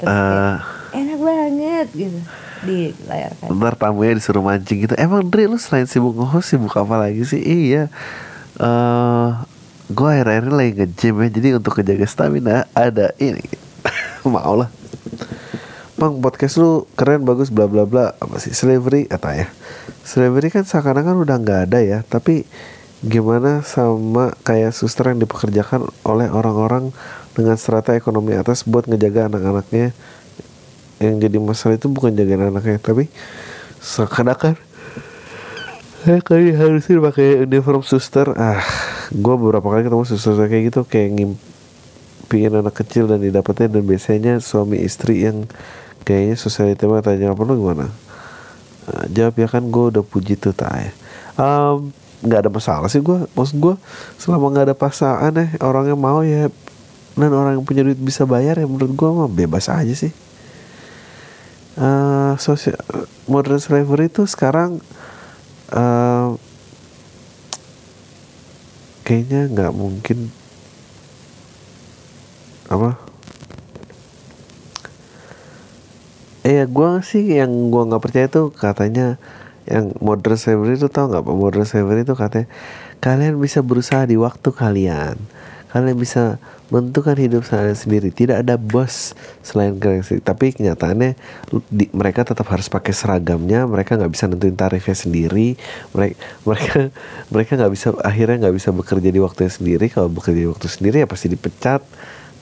Terus kayak, eh enak banget gitu. Di layar kaca. ntar tamunya disuruh mancing gitu. Emang Dri lu selain sibuk nge-host sibuk apa lagi sih? Iya. Eh gue akhir-akhir lagi nge-gym ya jadi untuk kejaga stamina ada ini. Mau lah. Bang podcast lu keren bagus bla bla bla. Apa sih slavery? Kata ya. Slavery kan seakan-akan udah nggak ada ya tapi gimana sama kayak suster yang dipekerjakan oleh orang-orang dengan strata ekonomi atas buat ngejaga anak-anaknya? Yang jadi masalah itu bukan jagain anaknya tapi seakan-akan. Saya kayak harusin pakai uniform suster. Ah gue beberapa kali ketemu suster kayak gitu kayak ngimpiin anak kecil dan didapatnya dan biasanya suami istri yang kayaknya sosialita banget tanya apa lu gimana? Nah, jawab ya kan gue udah puji tuh tak ya. Em, nggak ada masalah sih gue maksud gue selama nggak ada pasangan ya orang yang mau ya dan orang yang punya duit bisa bayar ya menurut gue mah bebas aja sih. Eh sosial modern slavery itu sekarang eh kayaknya nggak mungkin. Apa? Eh gue sih yang gue nggak percaya tuh katanya yang modern slavery itu tau nggak? Modern slavery itu katanya kalian bisa berusaha di waktu kalian. Kalian bisa menentukan hidup kalian sendiri. Tidak ada bos selain sendiri. Tapi kenyataannya di- mereka tetap harus pakai seragamnya. Mereka nggak bisa nentuin tarifnya sendiri. Mereka mereka mereka nggak bisa akhirnya nggak bisa bekerja di waktunya sendiri. Kalau bekerja di waktu sendiri ya pasti dipecat.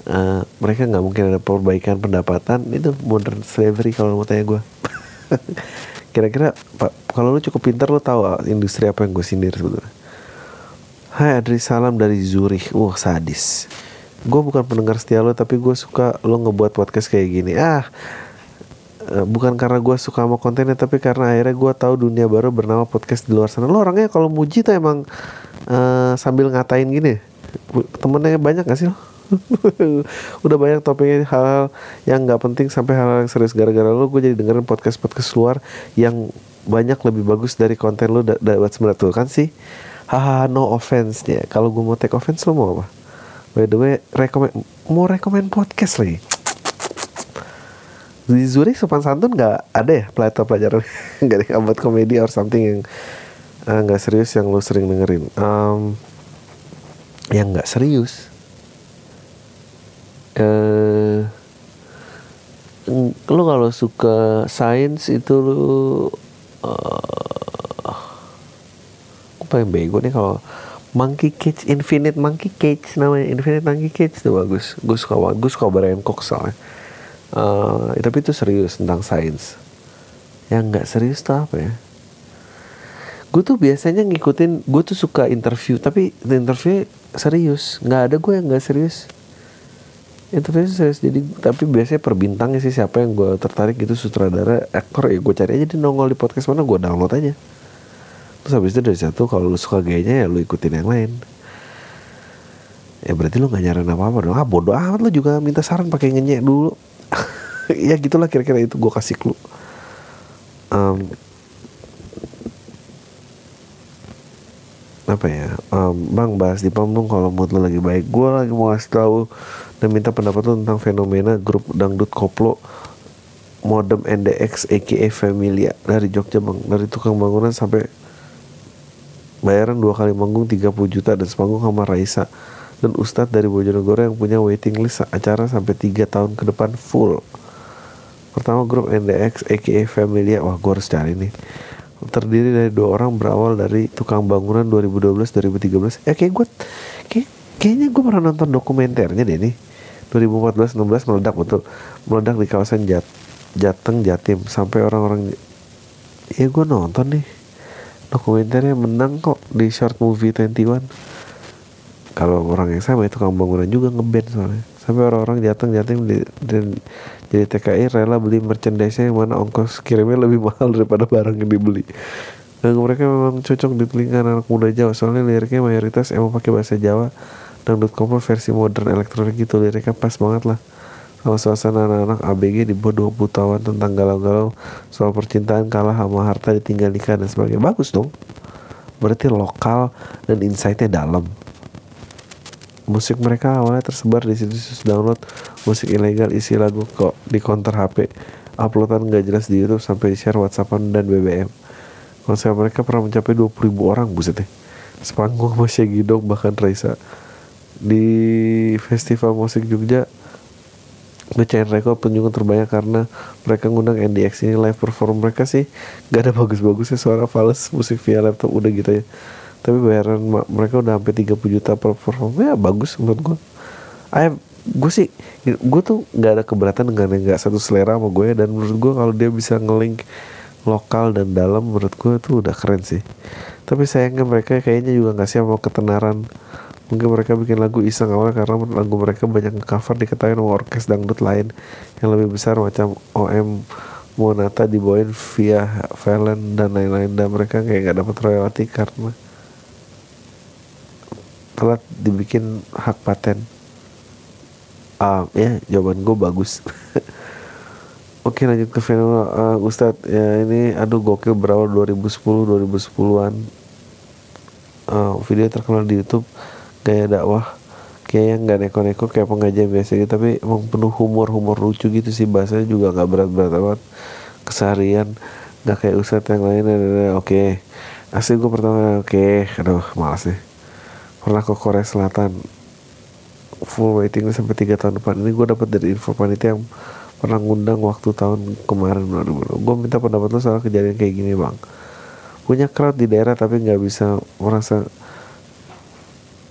Eh, mereka nggak mungkin ada perbaikan pendapatan. Itu modern slavery kalau mau tanya gue kira-kira kalau lu cukup pintar lu tahu ah, industri apa yang gue sindir sebetulnya? Hai Adri salam dari Zurich. Wah sadis gue bukan pendengar setia lo tapi gue suka lo ngebuat podcast kayak gini. Ah eh, bukan karena gue suka sama kontennya tapi karena akhirnya gue tahu dunia baru bernama podcast di luar sana. Lo orangnya kalau muji tuh emang eh, sambil ngatain gini temennya banyak gak sih lo? Udah banyak topiknya hal-hal yang nggak penting sampai hal-hal yang serius. Gara-gara lo gue jadi dengerin podcast podcast luar yang banyak lebih bagus dari konten lo da- dapat sebenarnya. Tuh kan sih? Haha no offense ya kalau gue mau take offense lo mau apa by the way rekomend mau rekomend podcast lagi? Di Zurich sopan santun nggak ada ya pelajaran nggak ada buat komedi or something yang eh, nggak serius yang lo sering dengerin. Em, yang nggak serius eh mm, lu kalau suka sains itu lu eh apa yang bego nih kalau Monkey Cage Infinite Monkey Cage namanya Infinite Monkey Cage tuh bagus. Gue suka banget gue suka Brian Cox soalnya. Eh, tapi itu serius tentang sains. Yang nggak serius tuh apa ya? Gue tuh biasanya ngikutin gue tuh suka interview tapi interview serius. Nggak ada gue yang nggak serius. Interview serius jadi tapi biasanya per bintangnya sih siapa yang gue tertarik gitu sutradara aktor ya gue cari aja di nongol di podcast mana gue download aja terus habis itu dari satu kalau lu suka gayanya ya lu ikutin yang lain. Ya berarti lu gak nyaran apa apa dong. Ah bodoh amat lu juga minta saran pakai ngenyek dulu. Ya gitulah kira-kira itu gue kasih clue. Em, apa ya? Em, bang bahas di panggung kalau mood lo lagi baik. Gue lagi mau kasih tahu dan minta pendapat lo tentang fenomena grup dangdut koplo modem NDX aka Familia dari Jogja bang. Dari tukang bangunan sampai bayaran dua kali manggung 30 juta dan semanggung sama Raisa. Dan Ustadz dari Bojonegoro yang punya waiting list acara sampai 3 tahun ke depan full. Pertama grup NDX aka Familia. Wah gue harus cari nih. Terdiri dari dua orang berawal dari tukang bangunan 2012-2013 ya kayak gue kayak, kayaknya gue pernah nonton dokumenternya deh nih. 2014-16 meledak betul. Meledak di kawasan Jat Jateng Jatim. Sampai orang-orang ya gue nonton nih dokumenternya menang kok di short movie 21 kalau orang yang sama itu tukang bangunan juga ngeband soalnya. Sampai orang-orang jateng di, dan jadi TKI rela beli merchandise yang mana ongkos kirimnya lebih mahal daripada barang yang dibeli. Dan mereka memang cocok di telinga anak muda Jawa soalnya liriknya mayoritas emang pakai bahasa Jawa. Dangdut koplo versi modern elektronik gitu liriknya pas banget lah Kalau suasana anak-anak ABG di bawah 20 tahun tentang galau-galau soal percintaan kalah sama harta ditinggal nikah dan sebagainya. Bagus dong. Berarti lokal dan insightnya dalam. Musik mereka awalnya tersebar di situs download musik ilegal isi lagu kok di counter HP. Uploadan gak jelas di YouTube sampai di share WhatsAppan dan BBM. Konser mereka pernah mencapai 20 ribu orang buset deh. Sepanggung sama Shaggy bahkan Raisa. Di festival musik Jogja ngecain rekor pengunjung terbanyak karena mereka ngundang NDX ini live perform mereka sih gak ada bagus-bagusnya suara fals musik via laptop udah gitu ya. Tapi bayaran mereka udah sampai 30 juta per perform. Ya bagus menurut gue I gue sih gue tuh nggak ada keberatan dengan yang nggak satu selera sama gue dan menurut gue kalau dia bisa ngelink lokal dan dalam menurut gue tuh udah keren sih. Tapi sayangnya mereka kayaknya juga nggak siap mau ketenaran mungkin mereka bikin lagu iseng awal karena lagu mereka banyak cover diketahui sama orkes dangdut lain yang lebih besar macam OM Monata dibawain via Valen dan lain-lain. Dan mereka kayak nggak dapat royalti karena telat dibikin hak paten. Uh, ya jawaban gue bagus. Oke lanjut ke fenomena uh, Ustadz. Ya ini aduh gokil berawal 2010 2010-an uh, video terkenal di YouTube gaya dakwah kayak yang nggak neko-neko kayak pengajian biasa gitu. Tapi emang penuh humor-humor lucu gitu sih. Bahasanya juga nggak berat-berat amat. Keseharian nggak kayak Ustadz yang lain. Oke. Okay. asli gue pertama oke. Okay. aduh malas nih. Pernah ke Korea Selatan. Full waiting sampai tiga tahun depan. Ini gue dapat dari info panitia yang pernah ngundang waktu tahun kemarin gue minta pendapat lo soal kejadian kayak gini bang. Punya crowd di daerah tapi nggak bisa merasa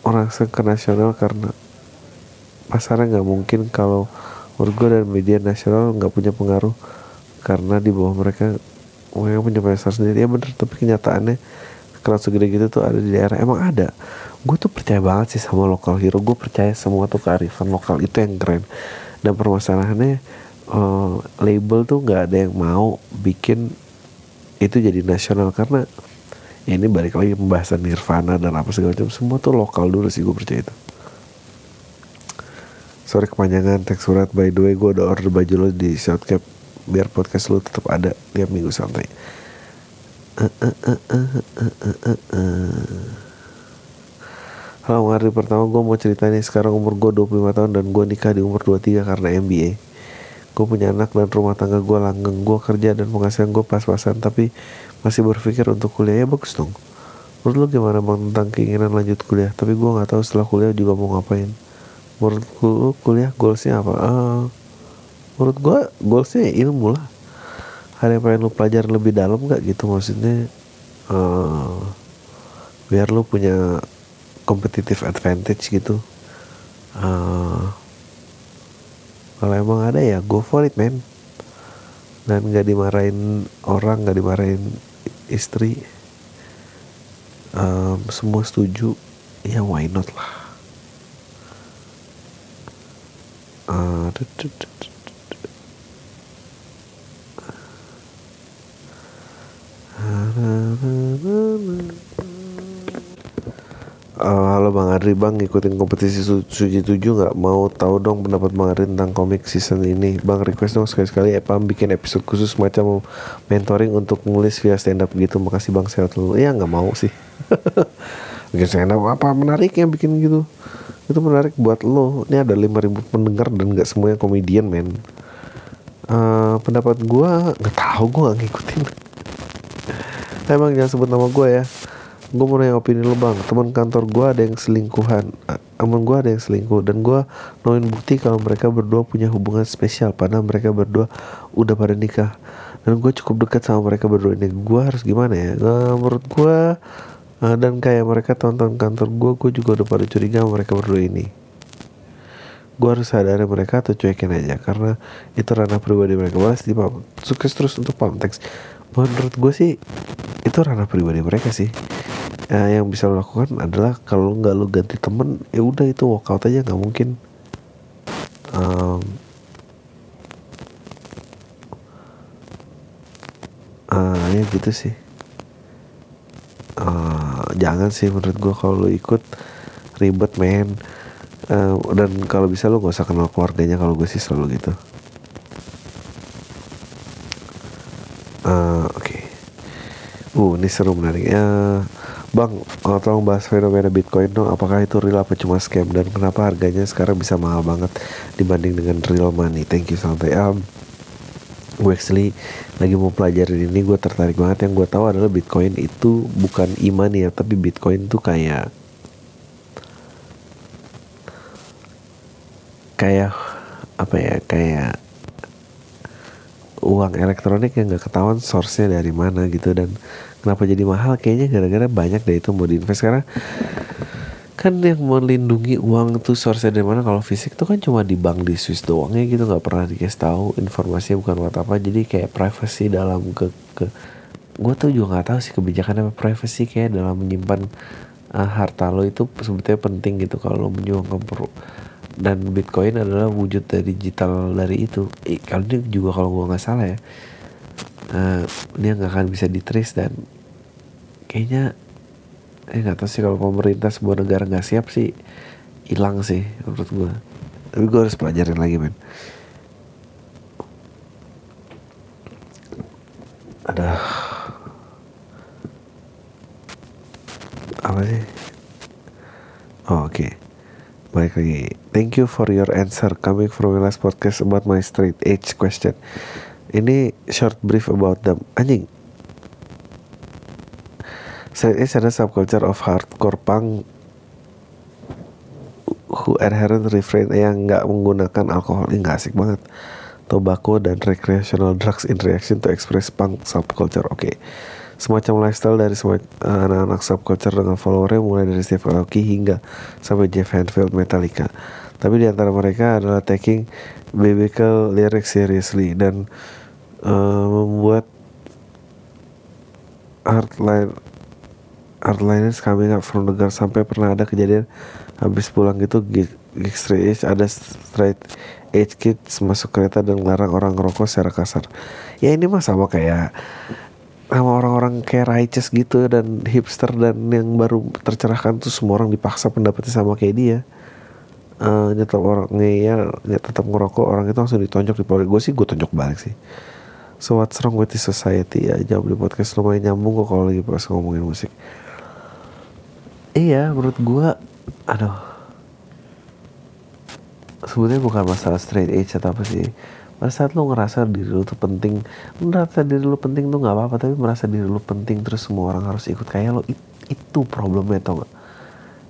orang ke nasional karena pasarnya nggak mungkin kalau gue dan media nasional nggak punya pengaruh karena di bawah mereka mereka punya pasar sendiri. Ya bener tapi kenyataannya crowd segede gitu tuh ada di daerah. Emang ada. Gue tuh percaya banget sih sama lokal hero. Gue percaya semua tuh kearifan lokal itu yang keren. Dan permasalahannya uh, label tuh nggak ada yang mau bikin itu jadi nasional. Karena ya ini balik lagi pembahasan Nirvana dan apa segala macam. Semua tuh lokal dulu sih gue percaya itu. Sorry kepanjangan teks surat. By the way gue udah order baju lo di Shoutcap biar podcast lo tetap ada. Tiap minggu santai. Uh. Halo hari pertama. Gue mau cerita nih. Sekarang umur gue 25 tahun dan gue nikah di umur 23 karena MBA gue punya anak dan rumah tangga gue langgeng. Gue kerja dan penghasilan gue pas-pasan. Tapi masih berpikir untuk kuliah ya bagus dong. Menurut lo gimana bang tentang keinginan lanjut kuliah? Tapi gue nggak tahu setelah kuliah juga mau ngapain. Menurut gue kuliah goalsnya apa? Uh, menurut gue goalsnya ya ilmu lah. Ada yang pengen lo pelajarin lebih dalam nggak gitu maksudnya? Uh, biar lo punya competitive advantage gitu. Uh, kalau emang ada ya go for it man dan nggak dimarahin orang nggak dimarahin istri um, semua setuju ya why not lah. Uh, Uh, halo Bang Adri Bang ngikutin kompetisi su Suji 7 nggak? Mau tahu dong pendapat Bang Adri tentang komik season ini. Bang request dong sekali-sekali Epam bikin episode khusus macam mentoring untuk nulis via stand up gitu. Makasih Bang sehat dulu ya nggak mau sih. Bikin stand up apa menarik yang bikin gitu? Itu menarik buat lo. Ini ada 5000 pendengar dan nggak semuanya komedian men. Uh, pendapat gua nggak tahu gua gak ngikutin. Emang jangan sebut nama gua ya gue mau nanya opini lo bang. Teman kantor gue ada yang selingkuhan. Aman gue ada yang selingkuh. Dan gue nemuin bukti kalau mereka berdua punya hubungan spesial padahal mereka berdua udah pada nikah. Dan gue cukup dekat sama mereka berdua ini. Gue harus gimana ya? Nah, menurut gue uh, dan kayak mereka tonton kantor gue gue juga udah pada curiga sama mereka berdua ini. Gue harus sadari mereka atau cuekin aja karena itu ranah pribadi mereka. Balas di pam sukses terus untuk pam teks menurut gue sih itu ranah pribadi mereka sih. Ya, yang bisa lo lakukan adalah kalau nggak lo ganti temen ya udah itu walkout aja nggak mungkin. Um, uh, ya gitu sih. Uh, jangan sih menurut gue kalau lo ikut ribet men. Uh, dan kalau bisa lo gak usah kenal keluarganya kalau gue sih selalu gitu. Uh, oke. Uh ini seru menarik ya Bang, uh, tolong bahas fenomena Bitcoin dong. Apakah itu real apa cuma scam dan kenapa harganya sekarang bisa mahal banget dibanding dengan real money? Thank you santai. Um, gue actually lagi mau pelajarin ini gue tertarik banget yang gue tahu adalah Bitcoin itu bukan iman ya tapi Bitcoin tuh kayak kayak apa ya kayak uang elektronik yang gak ketahuan source-nya dari mana gitu dan kenapa jadi mahal? Kayaknya gara-gara banyak deh itu mau diinvest. Karena kan yang melindungi uang tuh source dari mana? Kalau fisik tuh kan cuma di bank di Swiss doangnya gitu nggak pernah dikasih tahu informasinya bukan buat apa. Jadi kayak privacy dalam ke ke gue tuh juga nggak tahu sih kebijakan apa privacy kayak dalam menyimpan uh, harta lo itu sebetulnya penting gitu. Kalau lo menyumbang perlu dan Bitcoin adalah wujud dari digital dari itu. Eh, kalau ini juga kalau gue nggak salah ya uh, dia nggak akan bisa ditrace dan kayaknya eh nggak tahu sih kalau pemerintah sebuah negara nggak siap sih hilang sih menurut gue tapi gue harus pelajarin lagi men. Ada apa sih? Oh, oke. okay balik lagi. Thank you for your answer. Coming from last podcast about my straight age question. Ini short brief about them. Anjing. Straight age ada subculture of hardcore punk who adherent refrain yang nggak menggunakan alkohol. Ini nggak asik banget. Tobacco dan recreational drugs in reaction to express punk subculture. Oke. okay semacam lifestyle dari uh, anak-anak subculture dengan followernya mulai dari Steve Aoki hingga sampai Jeff Hanfield Metallica. Tapi di antara mereka adalah taking biblical lyrics seriously dan uh, membuat hardline hardliners coming up from the girl sampai pernah ada kejadian habis pulang gitu gig, straight ada straight edge kids masuk kereta dan melarang orang ngerokok secara kasar ya ini mah sama kayak sama orang-orang kayak righteous gitu dan hipster dan yang baru tercerahkan tuh semua orang dipaksa pendapatnya sama kayak dia. Uh, nyetop orang ngeyel tetap ngerokok orang itu langsung ditonjok di gue sih gue tonjok balik sih. So what's wrong with the society? Ya jawab di podcast lumayan nyambung kok kalau lagi pas ngomongin musik. Iya menurut gue aduh. Sebetulnya bukan masalah straight edge atau apa sih pada saat lo ngerasa diri lo tuh penting merasa diri lo penting tuh nggak apa-apa tapi merasa diri lo penting terus semua orang harus ikut kayak lo it, itu problemnya tau gak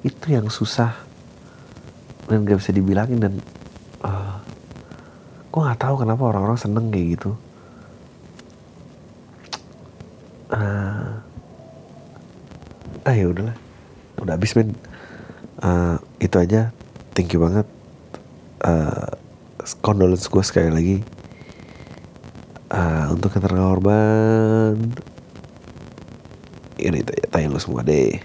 itu yang susah dan gak bisa dibilangin dan uh, eh, gue nggak tahu kenapa orang-orang seneng kayak gitu. Uh, ah ya udahlah. Udah habis men. Uh, itu aja. Thank you banget. Uh, condolence gue sekali lagi. Uh, untuk keterangan korban ini tanya lu semua deh